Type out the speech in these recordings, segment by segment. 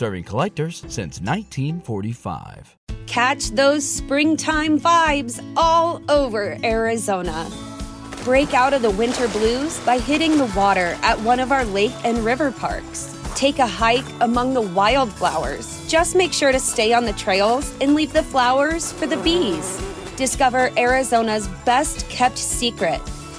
Serving collectors since 1945. Catch those springtime vibes all over Arizona. Break out of the winter blues by hitting the water at one of our lake and river parks. Take a hike among the wildflowers. Just make sure to stay on the trails and leave the flowers for the bees. Discover Arizona's best kept secret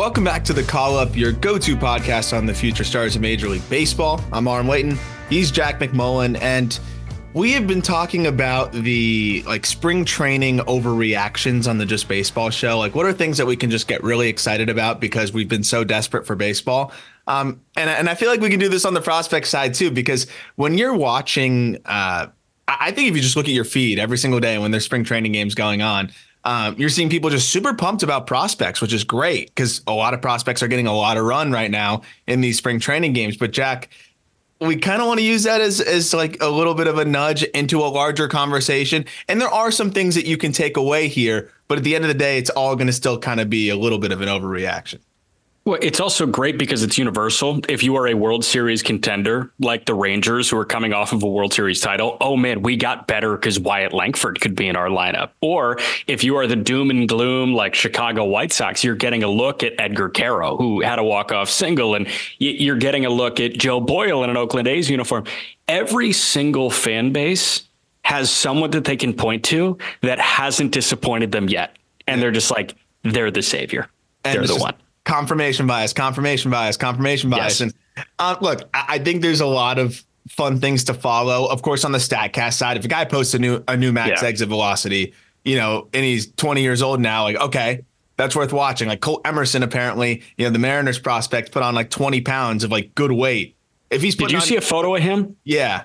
Welcome back to the Call Up, your go-to podcast on the future stars of Major League Baseball. I'm Aram Leighton. He's Jack McMullen, and we have been talking about the like spring training overreactions on the Just Baseball show. Like, what are things that we can just get really excited about because we've been so desperate for baseball? Um, and and I feel like we can do this on the prospect side too, because when you're watching, uh, I think if you just look at your feed every single day when there's spring training games going on, um, you're seeing people just super pumped about prospects, which is great because a lot of prospects are getting a lot of run right now in these spring training games. But Jack, we kind of want to use that as as like a little bit of a nudge into a larger conversation. And there are some things that you can take away here, but at the end of the day, it's all going to still kind of be a little bit of an overreaction. Well, it's also great because it's universal. If you are a World Series contender like the Rangers, who are coming off of a World Series title, oh man, we got better because Wyatt Langford could be in our lineup. Or if you are the doom and gloom like Chicago White Sox, you're getting a look at Edgar Quero, who had a walk-off single, and you're getting a look at Joe Boyle in an Oakland A's uniform. Every single fan base has someone that they can point to that hasn't disappointed them yet, and they're just like they're the savior. And they're the just one. Confirmation bias, confirmation bias, confirmation bias. Yes. And uh, look, I, I think there's a lot of fun things to follow. Of course, on the Statcast side, if a guy posts a new a new max Yeah. exit velocity, you know, and he's 20 years old now, like okay, that's worth watching. Like Colt Emerson, apparently, you know, the Mariners prospect put on like 20 pounds of like good weight. If he's Did you on- see a photo of him? yeah,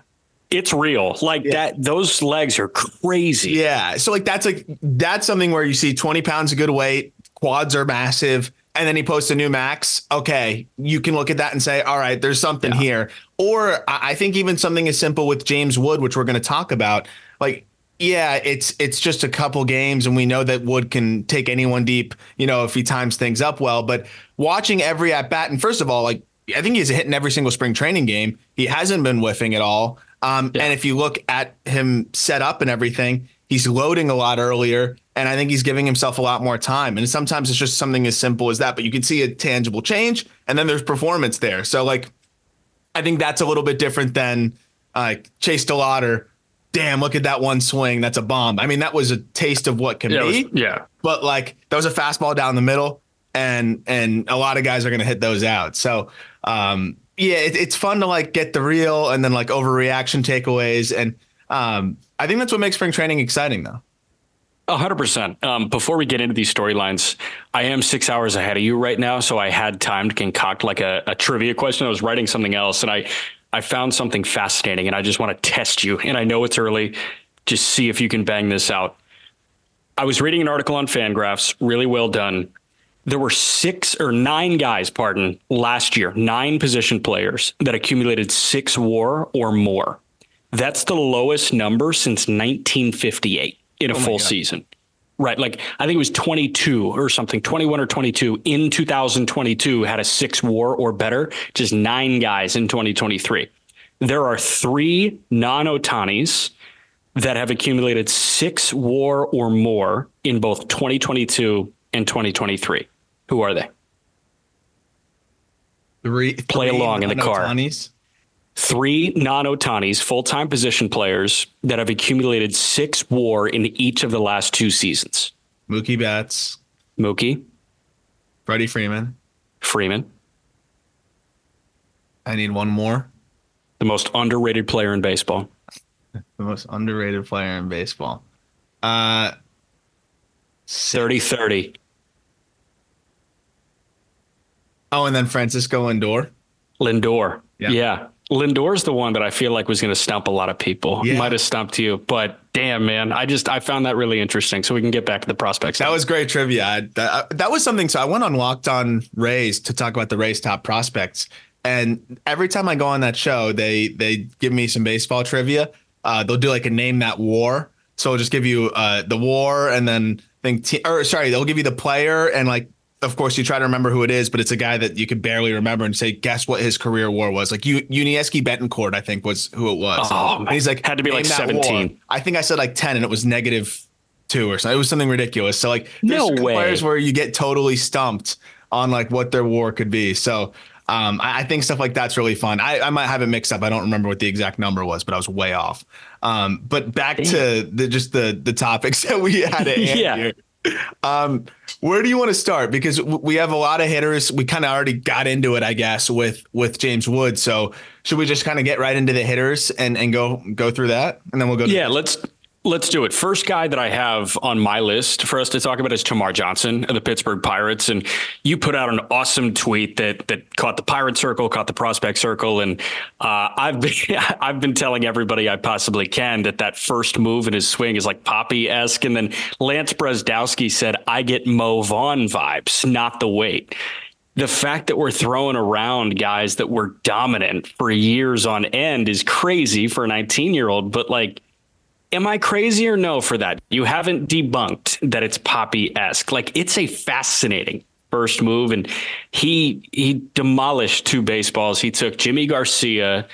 It's real. Like that, those legs are crazy. Yeah. So like that's like that's something where you see 20 pounds of good weight, quads are massive, and then he posts a new max. Okay, you can look at that and say, all right, there's something here. Or I think even something as simple with James Wood, which we're going to talk about, like. Yeah, it's it's just a couple games, and we know that Wood can take anyone deep, you know, if he times things up well. But watching every at bat, and first of all, like I think he's hitting every single spring training game. He hasn't been whiffing at all. Um, And if you look at him set up and everything, he's loading a lot earlier. And I think he's giving himself a lot more time. And sometimes it's just something as simple as that, but you can see a tangible change. And then there's performance there. So, like, I think that's a little bit different than uh, Chase DeLauter. Damn, look at that one swing. That's a bomb. I mean, that was a taste of what can Yeah, be was- yeah. but like that was a fastball down the middle and and a lot of guys are going to hit those out so um yeah it, it's fun to like get the real and then like overreaction takeaways and um i think that's what makes spring training exciting though Hundred percent. Um, before we get into these storylines, I am six hours ahead of you right now, so I had time to concoct like a, a trivia question. I was writing something else, and I I found something fascinating, and I just want to test you. And I know it's early, just see if you can bang this out. I was reading an article on Fangraphs, really well done. There were six or nine guys, pardon, last year, nine position players that accumulated six WAR or more. That's the lowest number since 1958 in a oh full season. Right. Like I think it was 22 or something, 21 or 22 in 2022 had a six war or better, just nine guys in 2023. There are three non Ohtanis that have accumulated six war or more in both 2022 and 2023. Who are they? Three, Play three along in the car. non-Ohtanis. Three non Ohtanis, full time position players that have accumulated six war in each of the last two seasons. Mookie Betts, Mookie, Freddie Freeman. Freeman, I need one more. the most underrated player in baseball. The most underrated player in baseball. Uh, 30 30. oh, and then Francisco Lindor. Lindor. Yeah. Yeah. Lindor's the one that I feel like was going to stump a lot of people. Yeah. Might have stumped you, but damn, man, I just I found that really interesting. So we can get back to the prospects. That was great trivia. I, that, that was something. So I went on Locked On Rays to talk about the Rays top prospects, and every time I go on that show, they they give me some baseball trivia. Uh, they'll do like a name that war. So I'll just give you uh, the war, and then think, te- or sorry, they'll give you the player, and like, of course, you try to remember who it is, but it's a guy that you could barely remember, and say, guess what his career war was. Like U- Yuniesky Betancourt, I think was who it was. Oh, and he's like had to be like "Name that war." 17. I think I said like ten, and it was negative two or something. It was something ridiculous. So like, there's No players where you get totally stumped on like what their war could be. So um, I, I think stuff like that's really fun. I, I might have it mixed up. I don't remember what the exact number was, but I was way off. Um, but back to the just the the topics that we had at Yeah. here. Um, where do you want to start? Because we have a lot of hitters. We kind of already got into it, I guess, with with James Wood. So should we just kind of get right into the hitters and and go go through that, and then we'll go. To Yeah, let's let's do it. First guy that I have on my list for us to talk about is Termarr Johnson of the Pittsburgh Pirates, and you put out an awesome tweet that that caught the Pirate Circle, caught the Prospect Circle, and uh, I've been I've been telling everybody I possibly can that that first move in his swing is like Papi esque, and then Lance Brozdowski said I get Mo Vaughn vibes, not the weight the fact that we're throwing around guys that were dominant for years on end is crazy for a 19 year old. But like, am I crazy or no for that? You haven't debunked that it's Papi esque. Like, it's a fascinating first move, and he he demolished two baseballs. He took Yimi Garcia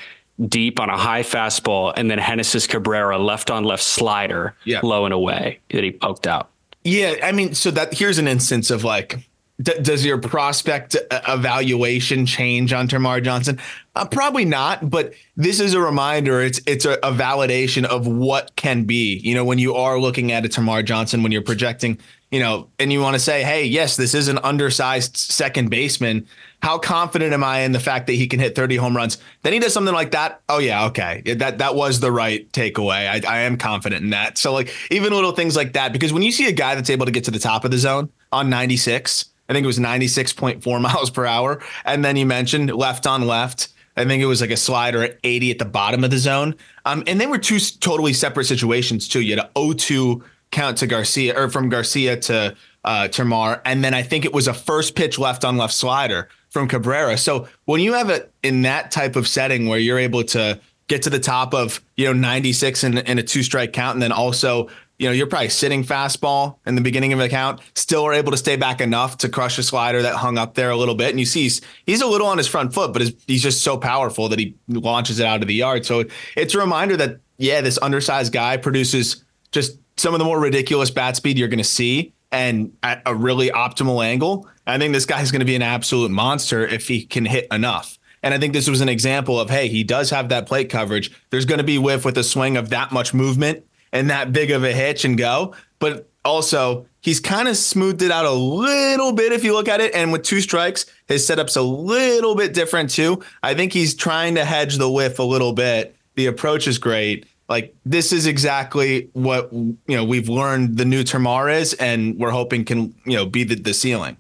deep on a high fastball, and then Genesis Cabrera left on left slider, Yeah. low and away that he poked out. Yeah, I mean, so that here's an instance of like, d- does your prospect uh, evaluation change on Termarr Johnson? Uh, probably not, but this is a reminder. It's it's a, a validation of what can be. You know, when you are looking at a Termarr Johnson, when you're projecting, you know, and you want to say, hey, yes, this is an undersized second baseman. How confident am I in the fact that he can hit 30 home runs? Then he does something like that. Oh yeah, okay, that that was the right takeaway. I, I am confident in that. So like even little things like that, because when you see a guy that's able to get to the top of the zone on 96, I think it was 96.4 miles per hour, and then you mentioned left on left. I think it was like a slider at 80 at the bottom of the zone. Um, and they were two totally separate situations too. You had an 0-2 count to Garcia or from Garcia to uh, Termarr, and then I think it was a first pitch left on left slider from Cabrera. So when you have it in that type of setting where you're able to get to the top of you know 96 in, in a two strike count, and then also you know you're probably sitting fastball in the beginning of the count, still are able to stay back enough to crush a slider that hung up there a little bit, and you see he's, he's a little on his front foot, but he's just so powerful that he launches it out of the yard. So it's a reminder that yeah, this undersized guy produces just some of the more ridiculous bat speed you're going to see and at a really optimal angle. I think this guy's going to be an absolute monster if he can hit enough. And I think this was an example of, hey, he does have that plate coverage. There's going to be whiff with a swing of that much movement and that big of a hitch and go. But also, he's kind of smoothed it out a little bit if you look at it. And with two strikes, his setup's a little bit different too. I think he's trying to hedge the whiff a little bit. The approach is great. Like this is exactly what you know we've learned the new Termarr is, and we're hoping can you know be the, the ceiling.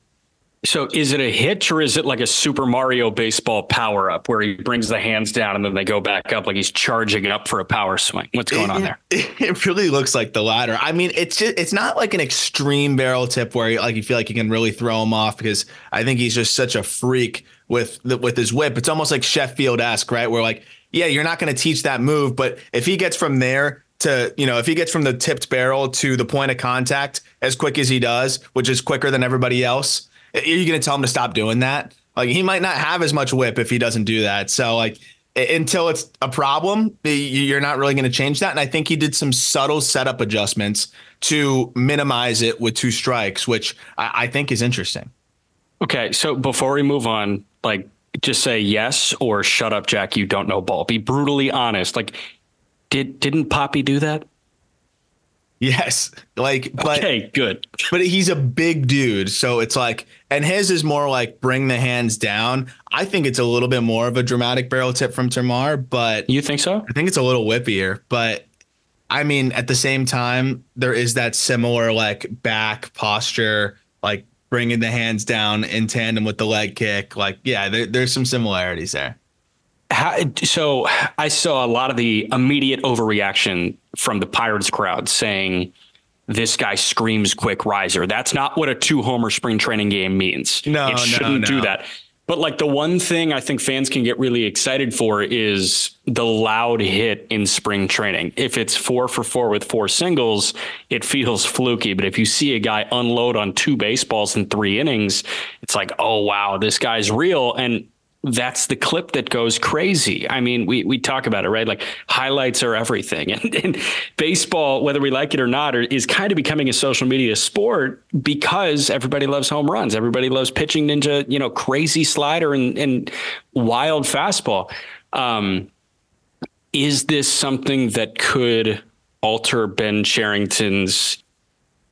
So is it a hitch or is it like a Super Mario baseball power up where he brings the hands down and then they go back up like he's charging up for a power swing? What's going on there? It, it really looks like the latter. I mean, it's just, it's not like an extreme barrel tip where like you feel like you can really throw him off because I think he's just such a freak with the, with his whip. It's almost like Sheffield esque, right? Where like, yeah, you're not going to teach that move, but if he gets from there to you know if he gets from the tipped barrel to the point of contact as quick as he does, which is quicker than everybody else, are you going to tell him to stop doing that? Like he might not have as much whip if he doesn't do that. So like until it's a problem, you're not really going to change that. And I think he did some subtle setup adjustments to minimize it with two strikes, which I, I think is interesting. Okay, so before we move on, like just say yes or shut up, Jack. You don't know ball. Be brutally honest. Like, did didn't Papi do that? Yes, like but okay, good. But he's a big dude, so it's like, and his is more like bring the hands down. I think it's a little bit more of a dramatic barrel tip from Termarr, but you think so? I think it's a little whippier, but I mean, at the same time, there is that similar like back posture, like bringing the hands down in tandem with the leg kick. Like, yeah, there, there's some similarities there. How, so I saw a lot of the immediate overreaction from the Pirates crowd saying this guy screams quick riser. That's not what a two homer spring training game means. No, it shouldn't no, no. do that. But like the one thing I think fans can get really excited for is the loud hit in spring training. If it's four for four with four singles, it feels fluky. But if you see a guy unload on two baseballs in three innings, it's like, oh wow, this guy's real. And that's the clip that goes crazy. I mean, we we talk about it, right? Like highlights are everything, and, and baseball, whether we like it or not, are, is kind of becoming a social media sport because everybody loves home runs, everybody loves pitching ninja, you know, crazy slider and and wild fastball. Um, is this something that could alter Ben Cherington's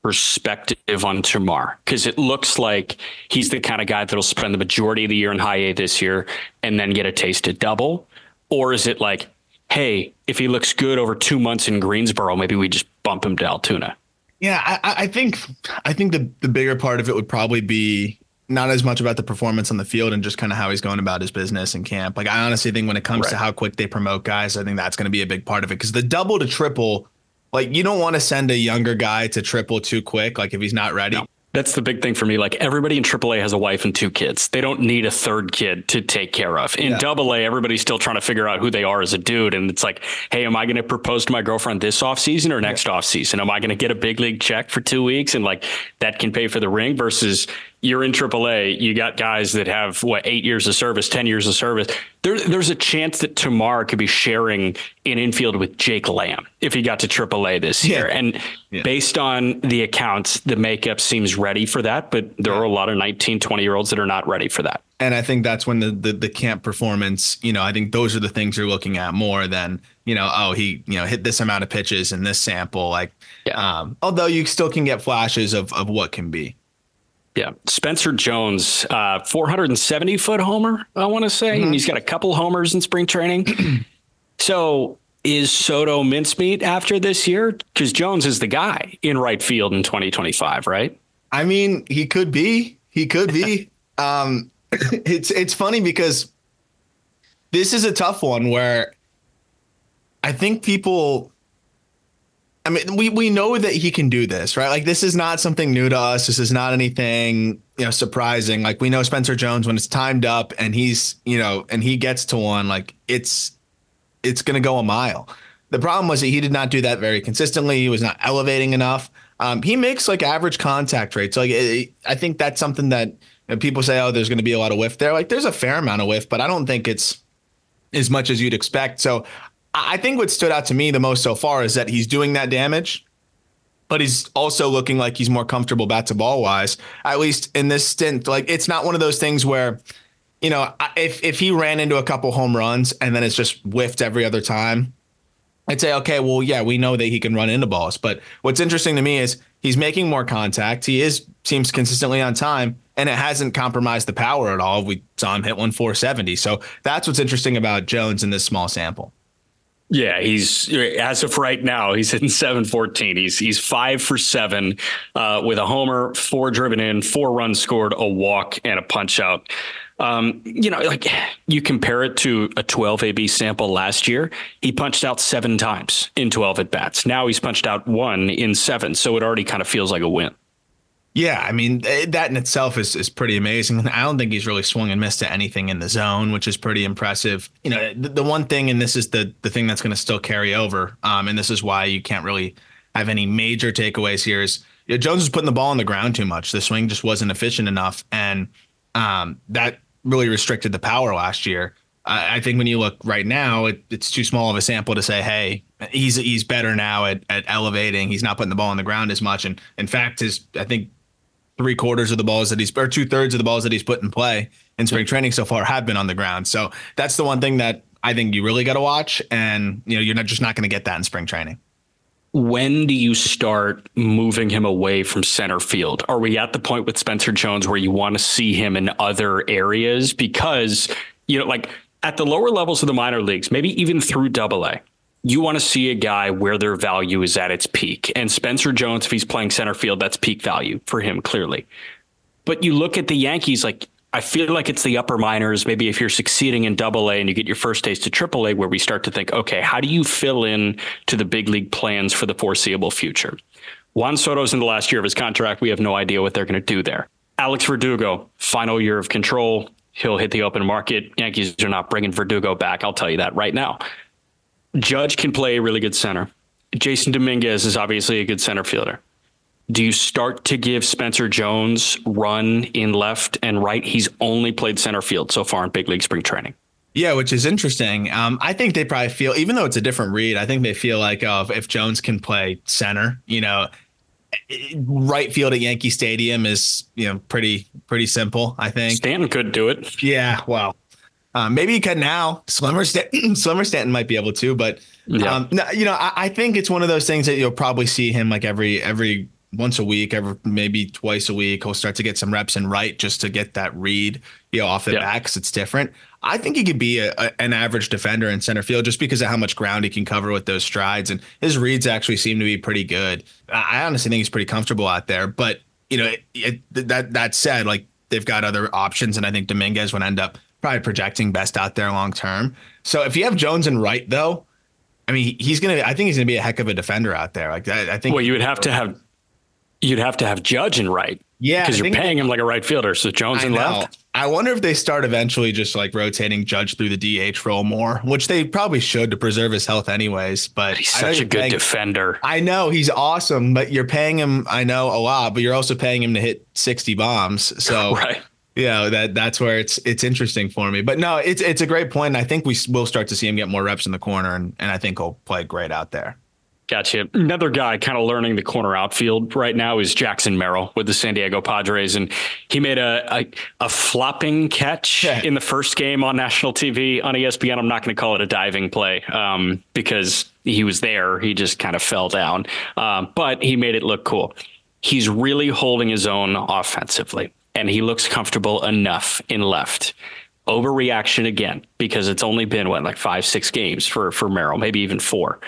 perspective on Termarr because it looks like he's the kind of guy that'll spend the majority of the year in high A this year and then get a taste of double? Or is it like, hey, if he looks good over two months in Greensboro, maybe we just bump him to Altoona? Yeah, I, I think I think the the bigger part of it would probably be not as much about the performance on the field and just kind of how he's going about his business in camp. Like I honestly think when it comes right. to how quick they promote guys, I think that's going to be a big part of it because the double to triple like you don't want to send a younger guy to triple too quick. Like if he's not ready. No. That's the big thing for me. Like everybody in AAA has a wife and two kids. They don't need a third kid to take care of. In yeah. AA, everybody's still trying to figure out who they are as a dude. And it's like, hey, am I going to propose to my girlfriend this off season or next yeah. off season? Am I going to get a big league check for two weeks and like that can pay for the ring versus you're in AAA, you got guys that have what eight years of service, ten years of service. There, there's a chance that Termarr could be sharing an infield with Jake Lamb if he got to AAA this year. Yeah. And yeah. based on the accounts, the makeup seems ready for that, but there yeah. are a lot of 19, 20 year olds that are not ready for that. And I think that's when the, the the camp performance, you know, I think those are the things you're looking at more than you know, oh, he you know hit this amount of pitches in this sample. Like, um, although you still can get flashes of of what can be. Yeah, Spencer Jones, uh, 470 foot homer, I want to say, mm-hmm. and he's got a couple homers in spring training. so is Soto mincemeat after this year? Because Jones is the guy in right field in 2025, right? I mean, he could be. He could be. um, it's it's funny because this is a tough one where I think people I mean, we we know that he can do this, right? Like this is not something new to us. This is not anything, you know, surprising. Like we know Spencer Jones when it's timed up and he's, you know, and he gets to one, like it's it's to go a mile. The problem was that he did not do that very consistently. He was not elevating enough. Um, he makes like average contact rates. Like it, I think that's something that you know, people say, oh, there's going to be a lot of whiff there. Like there's a fair amount of whiff, but I don't think it's as much as you'd expect. So I think what stood out to me the most so far is that he's doing that damage, but he's also looking like he's more comfortable bat to ball wise, at least in this stint. Like it's not one of those things where, you know, if if he ran into a couple home runs and then it's just whiffed every other time, I'd say, okay, well, yeah, we know that he can run into balls. But what's interesting to me is he's making more contact. He is seems consistently on time, and it hasn't compromised the power at all. We saw him hit one 470. So that's what's interesting about Jones in this small sample. Yeah, he's as of right now, he's hitting 714. He's he's five for seven uh, with a homer, four driven in, four runs scored, a walk, and a punch out. Um, you know, like you compare it to a 12 AB sample last year, he punched out seven times in 12 at bats. Now he's punched out one in seven, so it already kind of feels like a win. Yeah, I mean eh, that in itself is is pretty amazing. I don't think he's really swung and missed to anything in the zone, which is pretty impressive. You know, the, the one thing, and this is the the thing that's going to still carry over, um, and this is why you can't really have any major takeaways here. Is you know, Jones was putting the ball on the ground too much. The swing just wasn't efficient enough, and um, that really restricted the power last year. I, I think when you look right now, it, it's too small of a sample to say, hey, he's he's better now at, at elevating. He's not putting the ball on the ground as much. And in fact, his I think three quarters of the balls that he's or two thirds of the balls that he's put in play in spring training so far have been on the ground. So that's the one thing that I think you really got to watch. And you know, you're not just not going to get that in spring training when do you start moving him away from center field? Are we at the point with Spencer Jones where you want to see him in other areas? Because, you know, like at the lower levels of the minor leagues, maybe even through double A, you want to see a guy where their value is at its peak. And Spencer Jones, if he's playing center field, that's peak value for him, clearly. But you look at the Yankees, like I feel like it's the upper minors. Maybe if you're succeeding in double A and you get your first taste to triple A, where we start to think, okay, how do you fill in to the big league plans for the foreseeable future? Juan Soto's in the last year of his contract. We have no idea what they're going to do there. Alex Verdugo, final year of control. He'll hit the open market. Yankees are not bringing Verdugo back. I'll tell you that right now. Judge can play a really good center. Jasson Dominguez is obviously a good center fielder do you start to give Spencer Jones run in left and right? He's only played center field so far in big league spring training. Yeah, which is interesting. Um, I think they probably feel, even though it's a different read, I think they feel like oh, if Jones can play center, you know, right field at Yankee Stadium is you know pretty pretty simple. I think Stanton could do it. Yeah, well, um, maybe he could now. Slimmer Stanton, Slimmer Stanton might be able to, but yeah. um, no, you know, I, I think it's one of those things that you'll probably see him like every every once a week, ever maybe twice a week. He'll start to get some reps in right just to get that read, you know, off the yeah. back because it's different. I think he could be a, a, an average defender in center field just because of how much ground he can cover with those strides, and his reads actually seem to be pretty good. I honestly think he's pretty comfortable out there. But you know, it, it, that that said, like they've got other options, and I think Dominguez would end up probably projecting best out there long term. So if you have Jones and right though, I mean, he's gonna. I think he's gonna be a heck of a defender out there. Like I, I think. Well, you would have to have You'd have to have Judge and right. Yeah. Because you're paying him like a right fielder. So Jones in left. I wonder if they start eventually just like rotating Judge through the DH role more, which they probably should to preserve his health anyways. But he's such a good paying, defender. I know he's awesome, but you're paying him, I know a lot, but you're also paying him to hit 60 bombs. So right. Yeah, that that's where it's it's interesting for me. But no, it's it's a great point. And I think we will start to see him get more reps in the corner, and, and I think he'll play great out there. Gotcha. Another guy kind of learning the corner outfield right now is Jackson Merrill with the San Diego Padres, and he made a a, a flopping catch yeah. in the first game on national TV on ESPN. I'm not going to call it a diving play um, because he was there. He just kind of fell down, um, but he made it look cool. He's really holding his own offensively, and he looks comfortable enough in left overreaction again because it's only been what like five six games for for Merrill, maybe even four.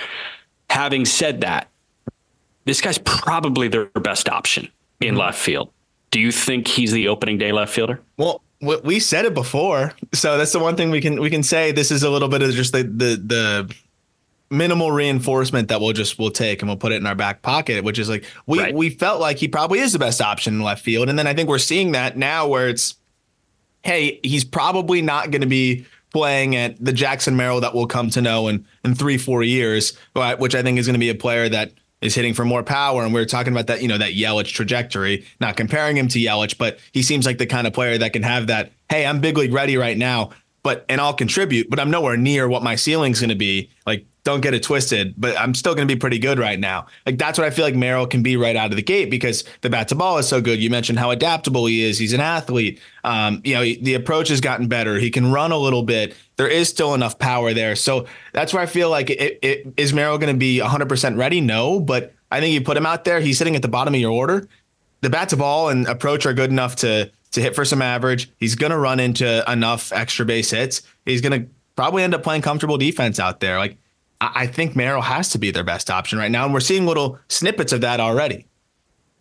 Having said that, this guy's probably their best option in mm-hmm. left field. Do you think he's the opening day left fielder? Well, we said it before, so that's the one thing we can we can say. This is a little bit of just the the the minimal reinforcement that we'll just we'll take and we'll put it in our back pocket, which is like we right. we felt like he probably is the best option in left field, and then I think we're seeing that now where it's, hey, he's probably not going to be playing at the Jackson Merrill that we'll come to know in, in three, four years, but which I think is going to be a player that is hitting for more power. And we are talking about that, you know, that Yelich trajectory, not comparing him to Yelich, but he seems like the kind of player that can have that, hey, I'm big league ready right now, but and I'll contribute, but I'm nowhere near what my ceiling's going to be. Like don't get it twisted, but I'm still going to be pretty good right now. Like that's what I feel like Merrill can be right out of the gate because the bat to ball is so good. You mentioned how adaptable he is. He's an athlete. Um, you know, the approach has gotten better. He can run a little bit. There is still enough power there. So that's where I feel like it, it, is Merrill going to be 100% ready? No, but I think you put him out there. He's sitting at the bottom of your order. The bat to ball and approach are good enough to to hit for some average. He's going to run into enough extra base hits. He's going to probably end up playing comfortable defense out there. Like I think Merrill has to be their best option right now. And we're seeing little snippets of that already.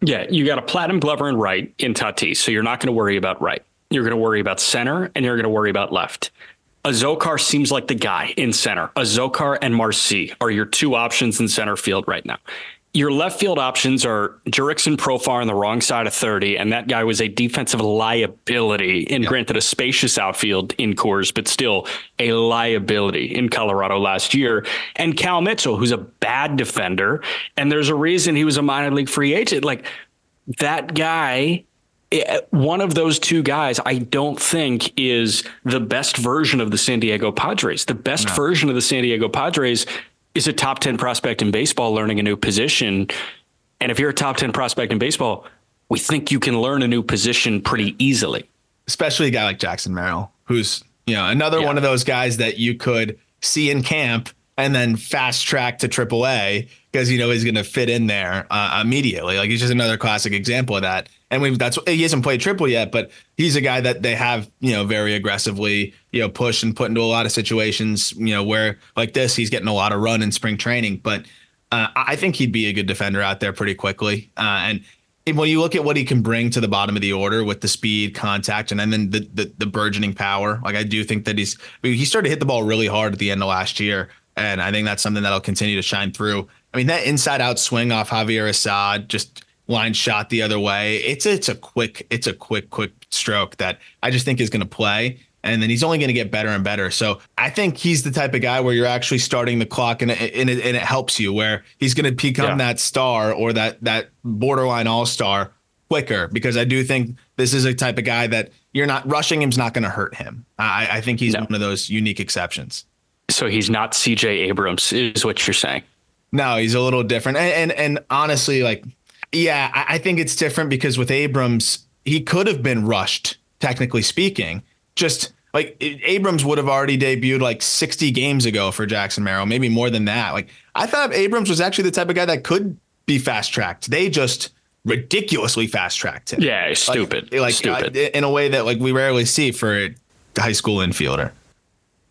Yeah, you got a platinum glover and right in Tatis, so you're not going to worry about right. You're going to worry about center, and you're going to worry about left. Azocar seems like the guy in center. Azocar and Marsee are your two options in center field right now your left field options are Jurickson Profar on the wrong side of 30, and that guy was a defensive liability in granted a spacious outfield in Coors, but still a liability in Colorado last year. And Cal Mitchell, who's a bad defender, and there's a reason he was a minor league free agent. Like that guy eh, one of those two guys, I don't think is the best version of the San Diego Padres. The best no. version of the San Diego Padres is a top 10 prospect in baseball learning a new position. And if you're a top 10 prospect in baseball, we think you can learn a new position pretty easily. Especially a guy like Jackson Merrill, who's, you know, another yeah. one of those guys that you could see in camp and then fast track to AAA because you know he's going to fit in there uh, immediately. Like he's just another classic example of that. And we've that's he hasn't played triple yet, but he's a guy that they have you know very aggressively you know push and put into a lot of situations you know where like this he's getting a lot of run in spring training. But uh, I think he'd be a good defender out there pretty quickly. Uh, and when you look at what he can bring to the bottom of the order with the speed, contact, and then the, the the burgeoning power, like I do think that he's he started to hit the ball really hard at the end of last year, and I think that's something that'll continue to shine through. I mean, that inside out swing off Javier Assad, just line shot the other way. It's it's a quick it's a quick quick stroke that I just think is going to play and then he's only going to get better and better. So I think he's the type of guy where you're actually starting the clock and it, and it, and it helps you where he's going to become yeah. that star or that that borderline all star quicker because I do think this is a type of guy that you're not rushing him's not going to hurt him. I, I think he's no. one of those unique exceptions. So he's not CJ Abrams, is what you're saying. No, he's a little different. And and, and honestly, like, yeah, I, I think it's different because with Abrams, he could have been rushed, technically speaking. Just like Abrams would have already debuted like 60 games ago for Jackson Merrill, maybe more than that. Like I thought Abrams was actually the type of guy that could be fast tracked. They just ridiculously fast tracked him. Yeah, stupid. Like, like stupid. Uh, in a way that like we rarely see for a high school infielder.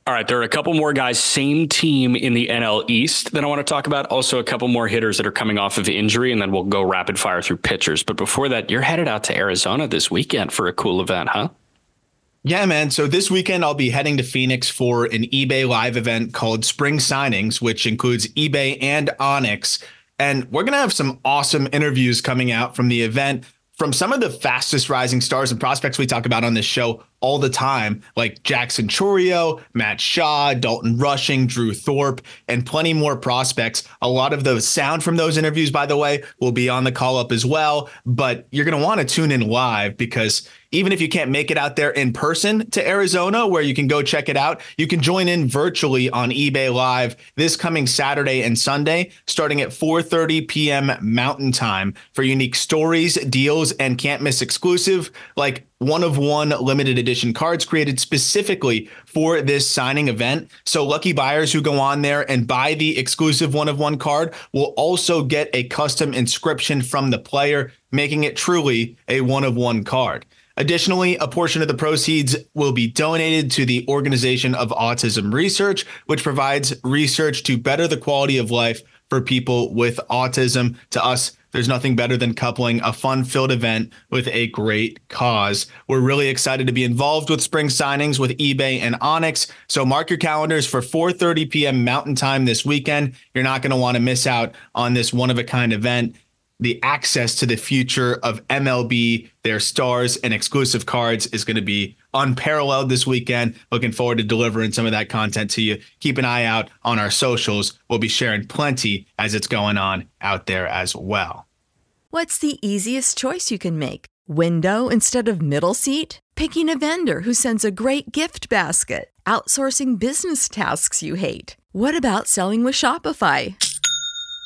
All right, there are a couple more guys, same team in the NL East that I want to talk about. Also, a couple more hitters that are coming off of injury, and then we'll go rapid fire through pitchers. But before that, you're headed out to Arizona this weekend for a cool event, huh? Yeah, man. So this weekend, I'll be heading to Phoenix for an eBay live event called Spring Signings, which includes eBay and Onyx. And we're going to have some awesome interviews coming out from the event from some of the fastest rising stars and prospects we talk about on this show all the time, like Jackson Chourio, Matt Shaw, Dalton Rushing, Drew Thorpe, and plenty more prospects. A lot of the sound from those interviews, by the way, will be on the call up as well. But you're going to want to tune in live because even if you can't make it out there in person to Arizona, where you can go check it out, you can join in virtually on eBay Live this coming Saturday and Sunday, starting at 4:30 p.m. Mountain Time for unique stories, deals, and can't miss exclusive like one of one limited edition cards created specifically for this signing event. So lucky buyers who go on there and buy the exclusive one of one card will also get a custom inscription from the player, making it truly a one of one card. Additionally, a portion of the proceeds will be donated to the Organization of Autism Research, which provides research to better the quality of life for people with autism. To us, there's nothing better than coupling a fun filled event with a great cause. We're really excited to be involved with spring signings with eBay and Onyx. So mark your calendars for 4:30 p.m. Mountain Time this weekend. You're not going to want to miss out on this one of a kind event the access to the future of MLB, their stars and exclusive cards is going to be unparalleled this weekend. Looking forward to delivering some of that content to you. Keep an eye out on our socials. We'll be sharing plenty as it's going on out there as well. What's the easiest choice you can make? Window instead of middle seat? Picking a vendor who sends a great gift basket? Outsourcing business tasks you hate? What about selling with Shopify?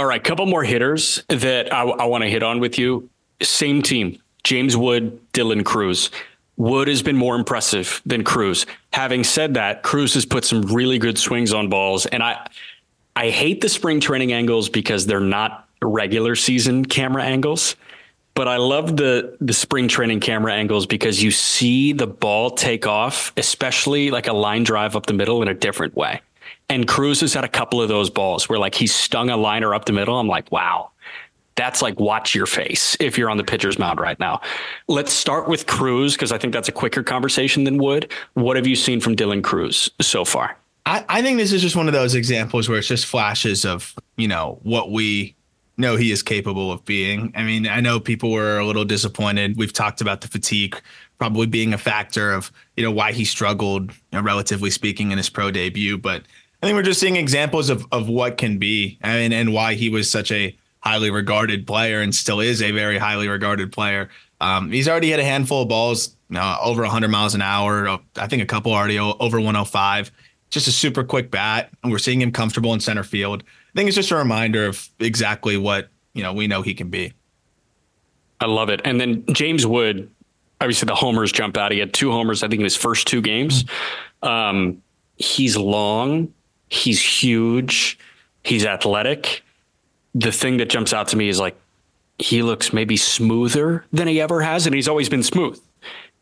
All right, couple more hitters that I, I want to hit on with you. Same team, James Wood, Dylan Crews. Wood has been more impressive than Crews. Having said that, Crews has put some really good swings on balls, and I I hate the spring training angles because they're not regular season camera angles. But I love the the spring training camera angles because you see the ball take off, especially like a line drive up the middle in a different way. And Crews has had a couple of those balls where like he stung a liner up the middle. I'm like, wow, that's like watch your face if you're on the pitcher's mound right now. Let's start with Crews because I think that's a quicker conversation than Wood. What have you seen from Dylan Crews so far? I, I think this is just one of those examples where it's just flashes of, you know, what we know he is capable of being. I mean, I know people were a little disappointed. We've talked about the fatigue probably being a factor of, you know, why he struggled, you know, relatively speaking, in his pro debut. But I think we're just seeing examples of of what can be and and why he was such a highly regarded player and still is a very highly regarded player. Um, he's already hit a handful of balls uh, over 100 miles an hour. Uh, I think a couple already over 105. Just a super quick bat, and we're seeing him comfortable in center field. I think it's just a reminder of exactly what you know we know he can be. I love it. And then James Wood, obviously the homers jump out. He had two homers, I think, in his first two games. Um, he's long He's huge. He's athletic. The thing that jumps out to me is like he looks maybe smoother than he ever has, and he's always been smooth.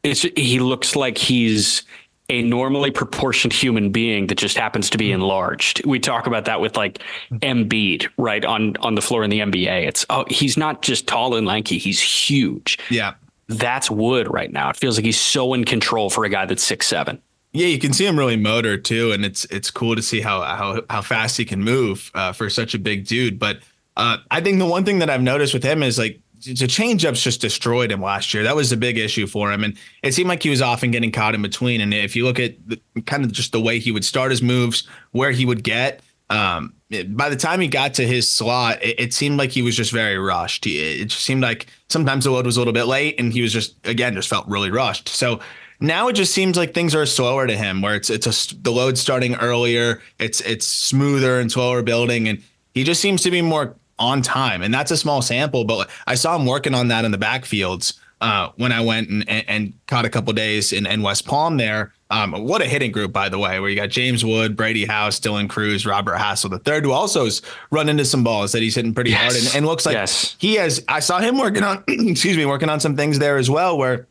It's he looks like he's a normally proportioned human being that just happens to be enlarged. We talk about that with like Embiid, right on on the floor in the NBA. It's oh, he's not just tall and lanky; he's huge. Yeah, that's Wood right now. It feels like he's so in control for a guy that's six seven. Yeah, you can see him really motor too, and it's it's cool to see how how how fast he can move uh, for such a big dude. But uh, I think the one thing that I've noticed with him is like the changeups just destroyed him last year. That was a big issue for him, and it seemed like he was often getting caught in between. And if you look at the, kind of just the way he would start his moves, where he would get, um, by the time he got to his slot, it, it seemed like he was just very rushed. He, it just seemed like sometimes the load was a little bit late, and he was just again just felt really rushed. So now it just seems like things are slower to him, where it's it's a the load starting earlier, it's it's smoother and slower building, and he just seems to be more on time. And that's a small sample, but I saw him working on that in the backfields uh, when I went and, and, and caught a couple days in, in West Palm there. Um, what a hitting group, by the way, where you got James Wood, Brady House, Dylan Crews, Robert Hassell the third, who also has run into some balls that he's hitting pretty yes. hard and, and looks like yes. he has. I saw him working on, excuse me, working on some things there as well, where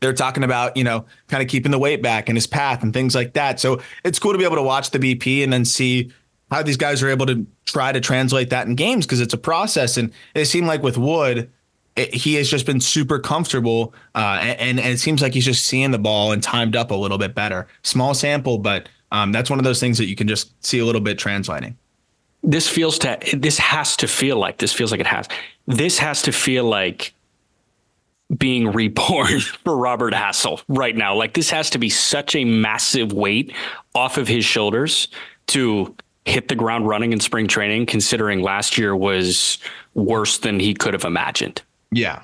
they're talking about, you know, kind of keeping the weight back in his path and things like that. So it's cool to be able to watch the BP and then see how these guys are able to try to translate that in games because it's a process. And it seemed like with Wood, it, he has just been super comfortable, uh, and, and it seems like he's just seeing the ball and timed up a little bit better. Small sample, but um, that's one of those things that you can just see a little bit translating. This feels to this has to feel like this feels like it has. This has to feel like being reborn for Robert Hassell right now. Like this has to be such a massive weight off of his shoulders to hit the ground running in spring training, considering last year was worse than he could have imagined. Yeah.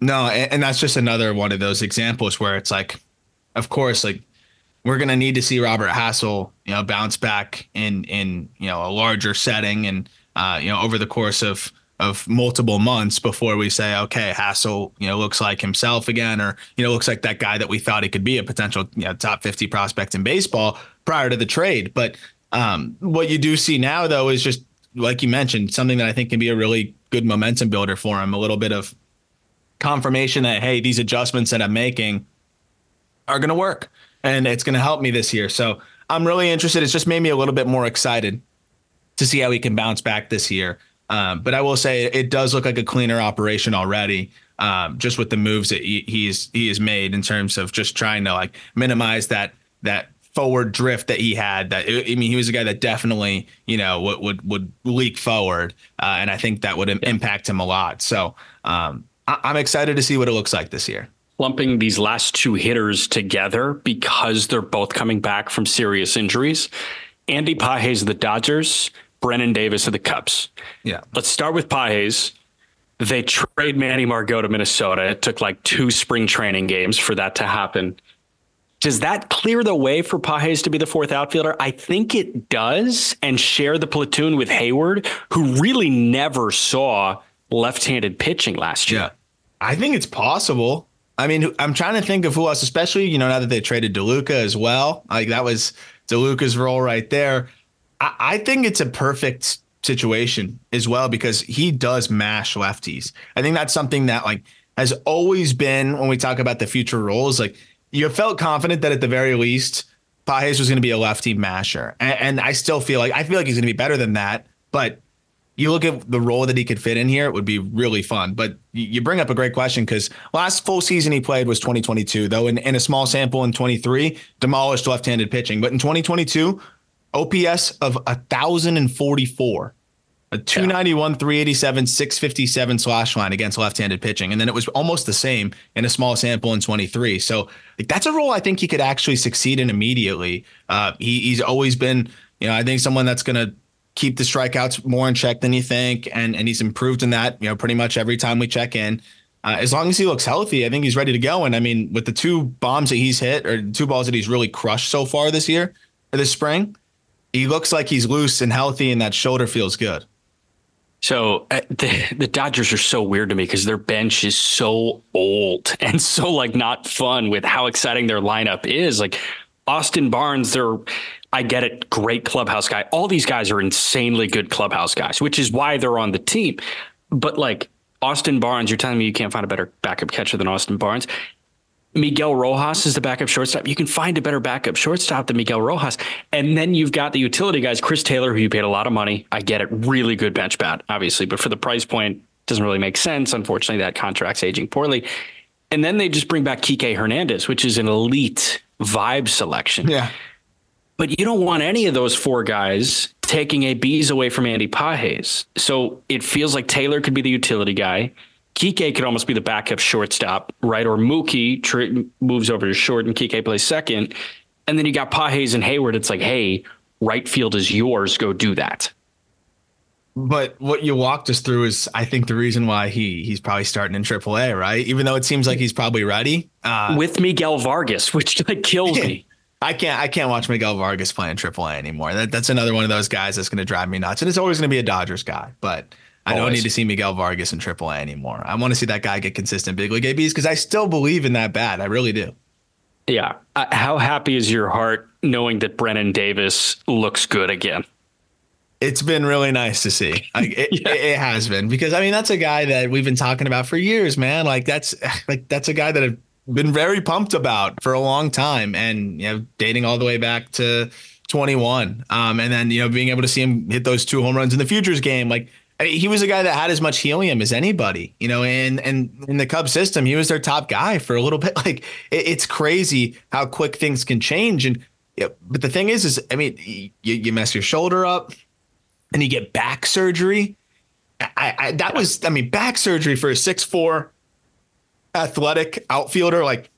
No, and, and that's just another one of those examples where it's like, of course, like we're gonna need to see Robert Hassell, you know, bounce back in in you know a larger setting and uh, you know over the course of of multiple months before we say, okay, Hassell, you know, looks like himself again, or you know, looks like that guy that we thought he could be a potential you know, top 50 prospect in baseball prior to the trade. But um, what you do see now, though, is just like you mentioned, something that I think can be a really good momentum builder for him. A little bit of confirmation that hey, these adjustments that I'm making are going to work, and it's going to help me this year. So I'm really interested. It's just made me a little bit more excited to see how he can bounce back this year. Um, but I will say it does look like a cleaner operation already, um, just with the moves that he, he's he has made in terms of just trying to like minimize that that forward drift that he had. That I mean, he was a guy that definitely you know would would, would leak forward, uh, and I think that would impact him a lot. So um, I- I'm excited to see what it looks like this year. Lumping these last two hitters together because they're both coming back from serious injuries. Andy Pages of the Dodgers, Brennen Davis of the Cubs. Yeah. Let's start with Pages. They trade Manny Margot to Minnesota. It took like two spring training games for that to happen. Does that clear the way for Pages to be the fourth outfielder? I think it does, and share the platoon with Heyward, who really never saw left-handed pitching last year. Yeah. I think it's possible. I mean, I'm trying to think of who else, especially you know now that they traded DeLuca as well. Like that was DeLuca's role right there. I, I think it's a perfect situation as well because he does mash lefties. I think that's something that like has always been when we talk about the future roles. Like you felt confident that at the very least Pages was going to be a lefty masher, and, and I still feel like I feel like he's going to be better than that. But you look at the role that he could fit in here, it would be really fun. But you bring up a great question because last full season he played was 2022, though in, in a small sample in 23, demolished left-handed pitching. But in 2022, OPS of 1,044, a 291, 387, 657 slash line against left-handed pitching. And then it was almost the same in a small sample in 23. So like, that's a role I think he could actually succeed in immediately. Uh, he, he's always been, you know, I think someone that's going to keep the strikeouts more in check than you think, and and he's improved in that. You know, pretty much every time we check in. Uh, as long as he looks healthy, I think he's ready to go. And I mean, with the two bombs that he's hit or two balls that he's really crushed so far this year or this spring, he looks like he's loose and healthy, and that shoulder feels good. So uh, the the Dodgers are so weird to me because their bench is so old and so like not fun with how exciting their lineup is. Like Austin Barnes, they're I get it, great clubhouse guy. All these guys are insanely good clubhouse guys, which is why they're on the team. But like Austin Barnes, you're telling me you can't find a better backup catcher than Austin Barnes. Miguel Rojas is the backup shortstop. You can find a better backup shortstop than Miguel Rojas. And then you've got the utility guys, Chris Taylor, who you paid a lot of money. I get it. Really good bench bat, obviously. But for the price point, doesn't really make sense. Unfortunately, that contract's aging poorly. And then they just bring back Kike Hernandez, which is an elite vibe selection. Yeah. But you don't want any of those four guys taking ABs away from Andy Pages. So it feels like Taylor could be the utility guy. Kike could almost be the backup shortstop, right? Or Mookie tr- moves over to short and Kike plays second. And then you got Pages and Heyward. It's like, hey, right field is yours. Go do that. But what you walked us through is, I think, the reason why he he's probably starting in AAA, right? Even though it seems like he's probably ready uh, with Miguel Vargas, which like kills me. I can't I can't watch Miguel Vargas playing AAA anymore. That that's another one of those guys that's going to drive me nuts. And it's always going to be a Dodgers guy, but I always. don't need to see Miguel Vargas in AAA anymore. I want to see that guy get consistent big league ABs because I still believe in that bat. I really do. Yeah. Uh, how happy is your heart knowing that Brennen Davis looks good again? It's been really nice to see. Like, it, yeah. it, has been because I mean that's a guy that we've been talking about for years, man. Like that's like that's a guy that I've been very pumped about for a long time and you know dating all the way back to 21 um, and then you know being able to see him hit those two home runs in the futures game like he was a guy that had as much helium as anybody you know and and in the Cubs system he was their top guy for a little bit like it, it's crazy how quick things can change and yeah, but the thing is is I mean you, you mess your shoulder up and you get back surgery I, I that was I mean back surgery for a six four athletic outfielder, like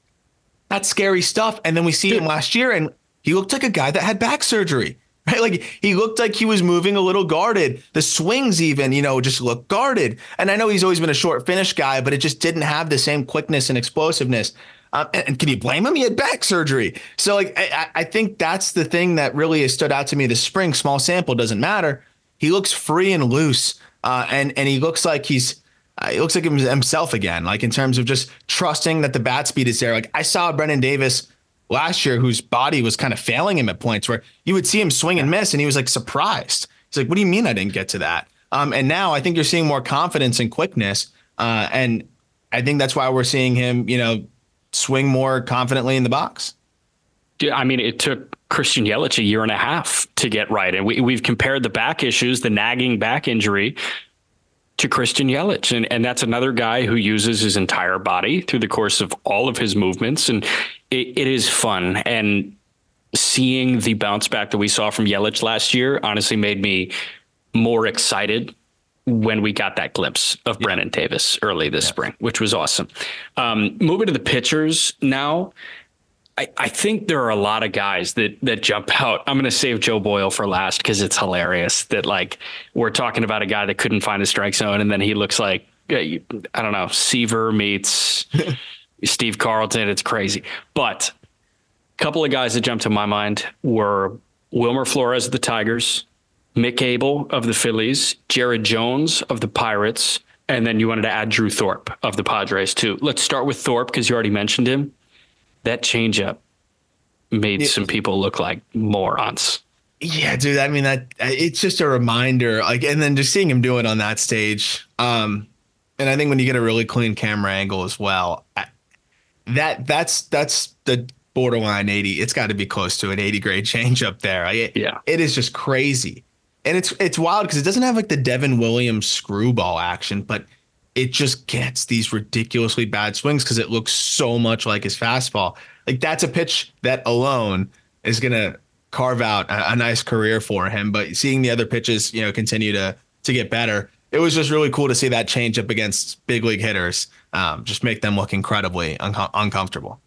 that's scary stuff. And then we see Dude. him last year, and he looked like a guy that had back surgery. Right? Like he looked like he was moving a little guarded. The swings, even, you know, just looked guarded. And I know he's always been a short finish guy, but it just didn't have the same quickness and explosiveness. Um, and, and, can you blame him? He had back surgery. So, like, I, I think that's the thing that really has stood out to me this spring. Small sample doesn't matter. He looks free and loose, uh, and and he looks like he's uh, he looks like himself again, like in terms of just trusting that the bat speed is there. Like I saw Brennen Davis last year, whose body was kind of failing him at points where you would see him swing and miss, and he was like surprised. He's like, "What do you mean I didn't get to that?" Um, and now I think you're seeing more confidence and quickness, uh, and I think that's why we're seeing him, you know, swing more confidently in the box. Yeah, I mean, it took Christian Yelich a year and a half to get right, and we, we've compared the back issues, the nagging back injury to Christian Yelich. And, and that's another guy who uses his entire body through the course of all of his movements. And it, it is fun. And seeing the bounce back that we saw from Yelich last year honestly made me more excited when we got that glimpse of yeah. Brennen Davis early this spring, which was awesome. Um, moving to the pitchers now, I, I, think there are a lot of guys that that jump out. I'm going to save Joe Boyle for last because it's hilarious that like we're talking about a guy that couldn't find a strike zone, and then he looks like uh, I don't know Seaver meets Steve Carlton. It's crazy, but a couple of guys that jumped to my mind were Wilmer Flores of the Tigers, Mick Abel of the Phillies, Jared Jones of the Pirates, and then you wanted to add Drew Thorpe of the Padres too. Let's start with Thorpe because you already mentioned him. That changeup made yeah. some people look like morons. Yeah, dude. I mean that it's just a reminder. Like, and then just seeing him do it on that stage. Um, and I think when you get a really clean camera angle as well, that that's that's the borderline 80. It's got to be close to an 80 grade change up there. It, yeah. It is just crazy and it's it's wild because it doesn't have like the Devin Williams screwball action, but it just gets these ridiculously bad swings because it looks so much like his fastball. Like that's a pitch that alone is gonna carve out a, a nice career for him. But seeing the other pitches, you know, continue to to get better, it was just really cool to see that change up against big league hitters. Um, just make them look incredibly un- uncomfortable.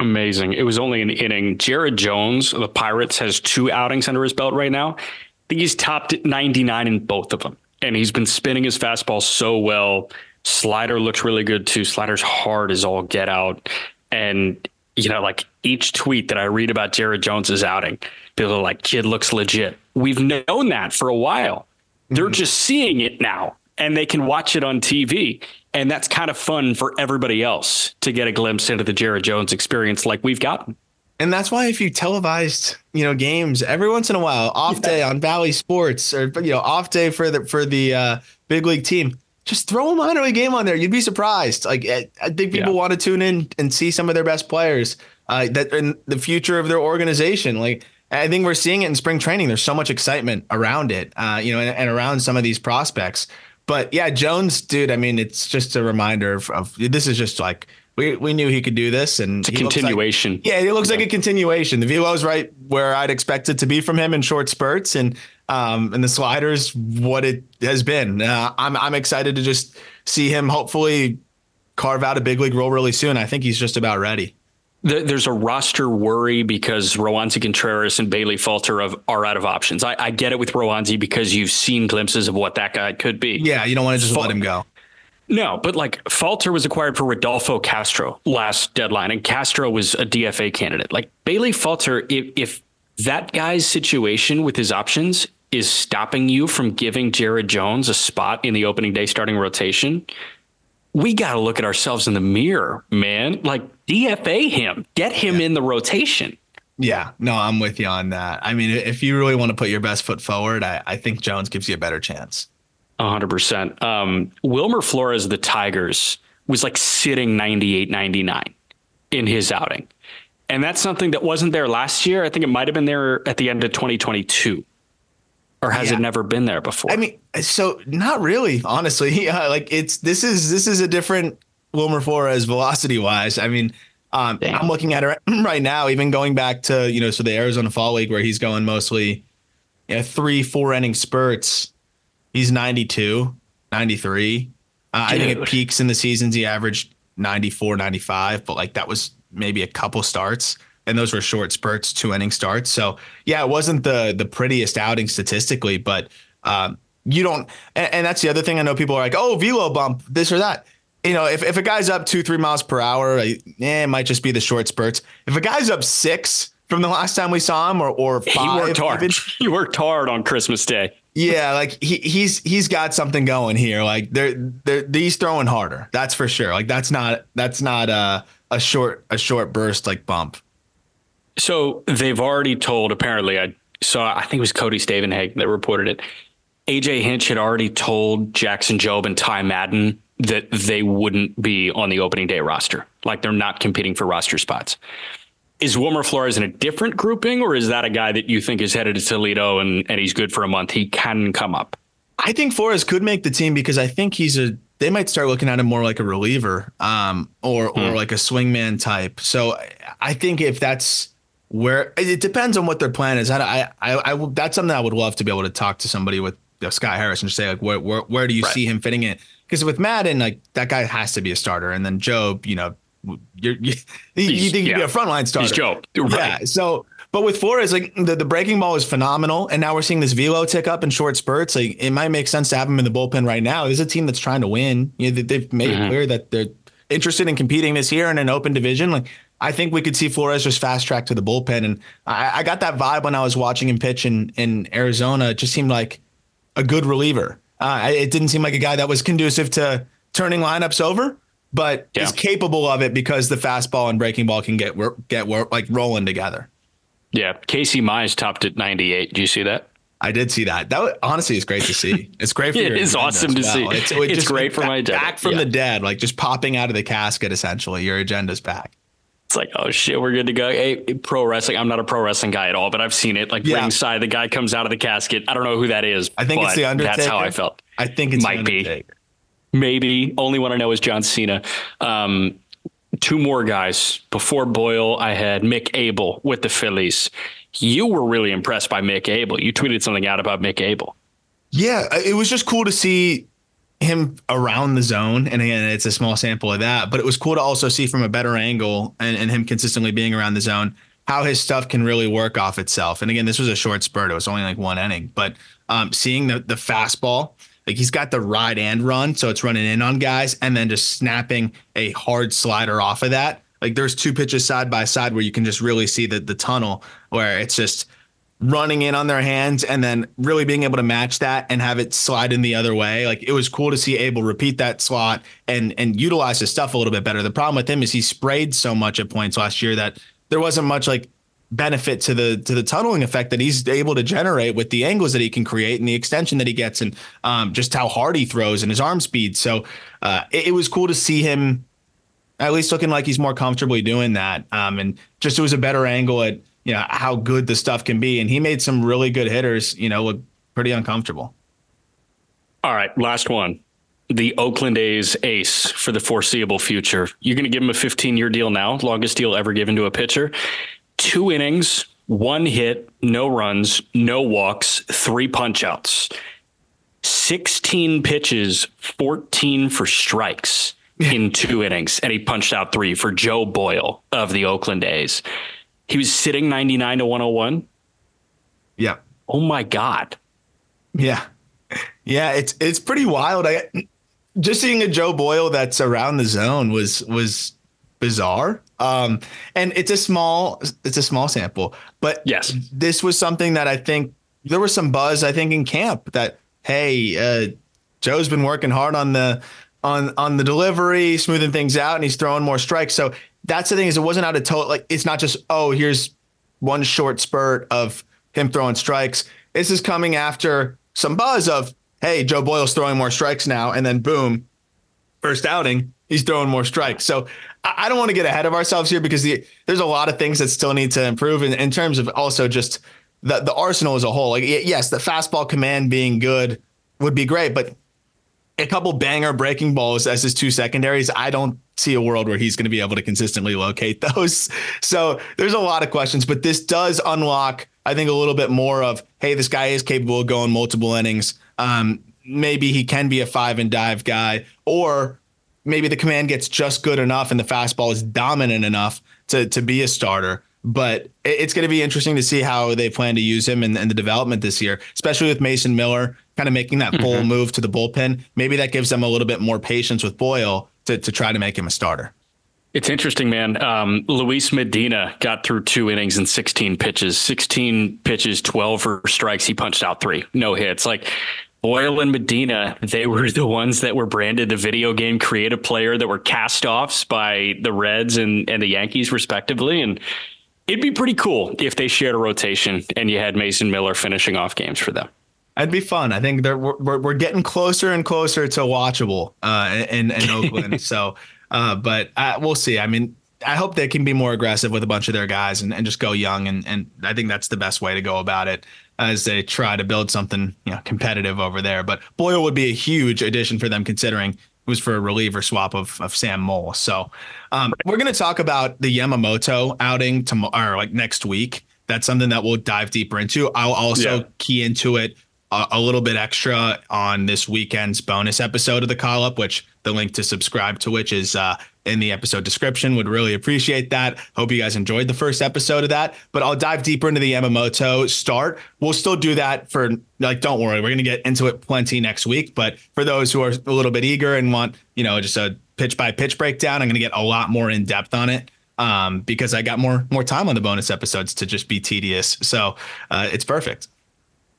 Amazing. It was only an inning. Jared Jones, the Pirates, has two outings under his belt right now I think he's topped 99 in both of them. And he's been spinning his fastball so well. Slider looks really good too. Slider's hard as all get out. And, you know, like each tweet that I read about Jared Jones's outing, people are like, kid looks legit. We've known that for a while. They're mm-hmm. just seeing it now and they can watch it on TV. And that's kind of fun for everybody else to get a glimpse into the Jared Jones experience like we've gotten. And that's why if you televised, you know, games every once in a while, off day on Bally Sports or you know, off day for the for the uh, big league team, just throw a minor league game on there. You'd be surprised. Like I think people yeah. want to tune in and see some of their best players uh, that in the future of their organization. Like I think we're seeing it in spring training. There's so much excitement around it, uh, you know, and, and around some of these prospects. But yeah, Jones, dude. I mean, it's just a reminder of, of this is just like we we knew he could do this, and it's a continuation. Like, yeah, it looks yeah. like a continuation. The velo is right where I'd expect it to be from him in short spurts, and um, and the sliders what it has been. Uh, I'm I'm excited to just see him hopefully carve out a big league role really soon. I think he's just about ready. There's a roster worry because Roansy Contreras and Bailey Falter of, are out of options. I, I get it with Roansy because you've seen glimpses of what that guy could be. Yeah, you don't want to just Fal- let him go. No, but like Falter was acquired for Rodolfo Castro last deadline, and Castro was a DFA candidate. Like Bailey Falter, if, if that guy's situation with his options is stopping you from giving Jared Jones a spot in the opening day starting rotation, we got to look at ourselves in the mirror, man. Like DFA him, get him yeah. in the rotation. Yeah, no, I'm with you on that. I mean, if you really want to put your best foot forward, I, I think Jones gives you a better chance hundred percent. Um, Wilmer Flores, the Tigers, was like sitting 98, 99 in his outing. And that's something that wasn't there last year. I think it might have been there at the end of 2022. Or has yeah. it never been there before? I mean, so not really, honestly. Yeah, like it's this is this is a different Wilmer Flores velocity wise. I mean, um, I'm looking at it right now, even going back to, you know, so the Arizona Fall League where he's going mostly you know, three, four inning spurts He's 92, 93. Uh, I think it peaks in the seasons. He averaged 94, 95, but like that was maybe a couple starts. And those were short spurts, two inning starts. So yeah, it wasn't the the prettiest outing statistically, but um, you don't. And, and, that's the other thing. I know people are like, "Oh, velo bump, this or that." You know, if, if a guy's up two, three miles per hour, eh, it might just be the short spurts. If a guy's up six from the last time we saw him, or or five, he worked hard. Even, he worked hard on Christmas Day yeah, like he he's he's got something going here. Like they're they're he's throwing harder. That's for sure. Like that's not that's not a a short a short burst like bump. So they've already told. Apparently, I saw. I think it was Cody Stavenhagen that reported it. AJ Hinch had already told Jackson Jobe and Ty Madden that they wouldn't be on the opening day roster. Like they're not competing for roster spots is Wilmer Flores in a different grouping, or is that a guy that you think is headed to Toledo and, and he's good for a month? He can come up. I think Flores could make the team because I think he's a. They might start looking at him more like a reliever, um, or or hmm. like a swingman type. So I think if that's where it depends on what their plan is. I, I, I, I that's something I would love to be able to talk to somebody with you know, Scott Harris and just say like, where, where, where do you right. see him fitting in? Because with Madden, like that guy has to be a starter, and then Jobe, you know, you're, you, you think yeah. he'd be a frontline starter? He's Jobe, right? Yeah. So, but with Flores, like the, the breaking ball is phenomenal, and now we're seeing this velo tick up in short spurts. Like it might make sense to have him in the bullpen right now. This is a team that's trying to win. You know, they've made mm-hmm. it clear that they're interested in competing this year in an open division. Like I think we could see Flores just fast track to the bullpen, and I, I got that vibe when I was watching him pitch in in Arizona. It just seemed like a good reliever. Uh, it didn't seem like a guy that was conducive to turning lineups over, but yeah. is capable of it because the fastball and breaking ball can get get like rolling together. Yeah, Casey Mize topped at 98. Do you see that? I did see that. That honestly is great to see. It's great for it is awesome to well. see. It's, it it's great for my agenda. back from yeah. the dead, like just popping out of the casket. Essentially, your agenda's back. It's like, oh shit, we're good to go. Hey, pro wrestling. I'm not a pro wrestling guy at all, but I've seen it. Like yeah. ringside, the guy comes out of the casket. I don't know who that is. I think it's the Undertaker. That's how I felt. I think it might be. Maybe. Only one I know is John Cena. Um, two more guys before Boyle. I had Mick Abel with the Phillies. You were really impressed by Mick Abel. You tweeted something out about Mick Abel. Yeah, it was just cool to see him around the zone. And again, it's a small sample of that, but it was cool to also see from a better angle and, and him consistently being around the zone how his stuff can really work off itself. And again, this was a short spurt. It was only like one inning, but um, seeing the the fastball, like he's got the ride and run, so it's running in on guys, and then just snapping a hard slider off of that. Like there's two pitches side by side where you can just really see the the tunnel where it's just running in on their hands and then really being able to match that and have it slide in the other way. Like it was cool to see Abel repeat that slot and and utilize his stuff a little bit better. The problem with him is he sprayed so much at points last year that there wasn't much like benefit to the to the tunneling effect that he's able to generate with the angles that he can create and the extension that he gets and um, just how hard he throws and his arm speed. So uh, it, it, was cool to see him at least looking like he's more comfortably doing that. Um, and just it was a better angle at you know how good the stuff can be. And he made some really good hitters, you know, look pretty uncomfortable. All right, last one. The Oakland A's ace for the foreseeable future. You're going to give him a 15 year deal now, longest deal ever given to a pitcher two innings, one hit, no runs, no walks, three punchouts, 16 pitches, 14 for strikes in two innings. And he punched out three for Joe Boyle of the Oakland A's. He was sitting 99 to 101. Yeah. Oh my God. Yeah. Yeah, it's it's pretty wild. I just seeing a Joe Boyle that's around the zone was was bizarre. Um, and it's a small it's a small sample, but yes, this was something that I think there was some buzz. I think in camp that hey, uh, Joe's been working hard on the on on the delivery, smoothing things out, and he's throwing more strikes. So that's the thing is it wasn't out of total like it's not just oh here's one short spurt of him throwing strikes. This is coming after some buzz of hey Joe Boyle's throwing more strikes now, and then boom, first outing he's throwing more strikes. So I don't want to get ahead of ourselves here because the, there's a lot of things that still need to improve in, in terms of also just the, the arsenal as a whole. Like, yes, the fastball command being good would be great, but a couple banger breaking balls as his two secondaries, I don't see a world where he's going to be able to consistently locate those. So there's a lot of questions, but this does unlock, I think, a little bit more of, hey, this guy is capable of going multiple innings. Um, maybe he can be a five and dive guy, or maybe the command gets just good enough and the fastball is dominant enough to to be a starter. But it's going to be interesting to see how they plan to use him in, in the development this year, especially with Mason Miller kind of making that full mm-hmm. move to the bullpen. Maybe that gives them a little bit more patience with Boyle to, to try to make him a starter. It's interesting, man. Um, Luis Medina got through two innings and 16 pitches, 16 pitches, 12 for strikes. He punched out three, no hits. Like Boyle and Medina, they were the ones that were branded the video game creative player that were cast offs by the Reds and, and the Yankees, respectively. And it'd be pretty cool if they shared a rotation and you had Mason Miller finishing off games for them. That'd be fun. I think we're, we're, we're getting closer and closer to watchable uh, in, in Oakland. so, uh, but uh, we'll see. I mean, I hope they can be more aggressive with a bunch of their guys and, and just go young. And, and I think that's the best way to go about it as they try to build something you know competitive over there. But Boyle would be a huge addition for them, considering it was for a reliever swap of, of Sam Moll. So um, we're going to talk about the Yamamoto outing tomorrow, or like next week. That's something that we'll dive deeper into. I'll also yeah. key into it a, little bit extra on this weekend's bonus episode of the call up, which the link to subscribe to which is uh, in the episode description. Would really appreciate that. Hope you guys enjoyed the first episode of that. But I'll dive deeper into the Yamamoto start. We'll still do that for like, don't worry, we're gonna get into it plenty next week. But for those who are a little bit eager and want, you know, just a pitch by pitch breakdown, I'm gonna get a lot more in depth on it um, because I got more more time on the bonus episodes to just be tedious. So uh, it's perfect.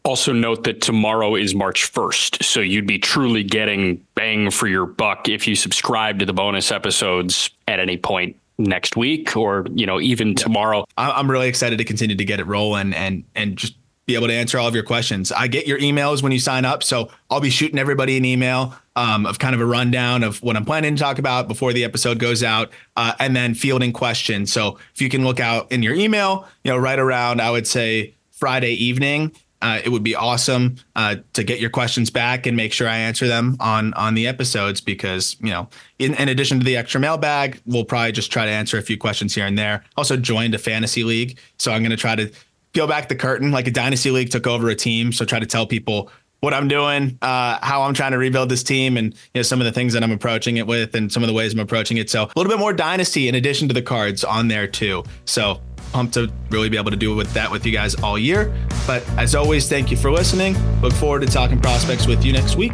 Also, note that tomorrow is March 1st. So you'd be truly getting bang for your buck if you subscribe to the bonus episodes at any point next week or, you know, even tomorrow. I'm really excited to continue to get it rolling and, and just be able to answer all of your questions. I get your emails when you sign up. So I'll be shooting everybody an email um, of kind of a rundown of what I'm planning to talk about before the episode goes out, uh, and then fielding questions. So if you can look out in your email, you know, right around, I would say Friday evening, uh, it would be awesome uh, to get your questions back and make sure I answer them on on the episodes because you know in, in addition to the extra mailbag we'll probably just try to answer a few questions here and there. Also joined a fantasy league, so I'm going to try to peel back the curtain like a dynasty league took over a team. So try to tell people what I'm doing, uh, how I'm trying to rebuild this team, and you know some of the things that I'm approaching it with, and some of the ways I'm approaching it. So a little bit more dynasty in addition to the cards on there too. So pumped to really be able to do with that with you guys all year. But as always, thank you for listening. Look forward to talking prospects with you next week.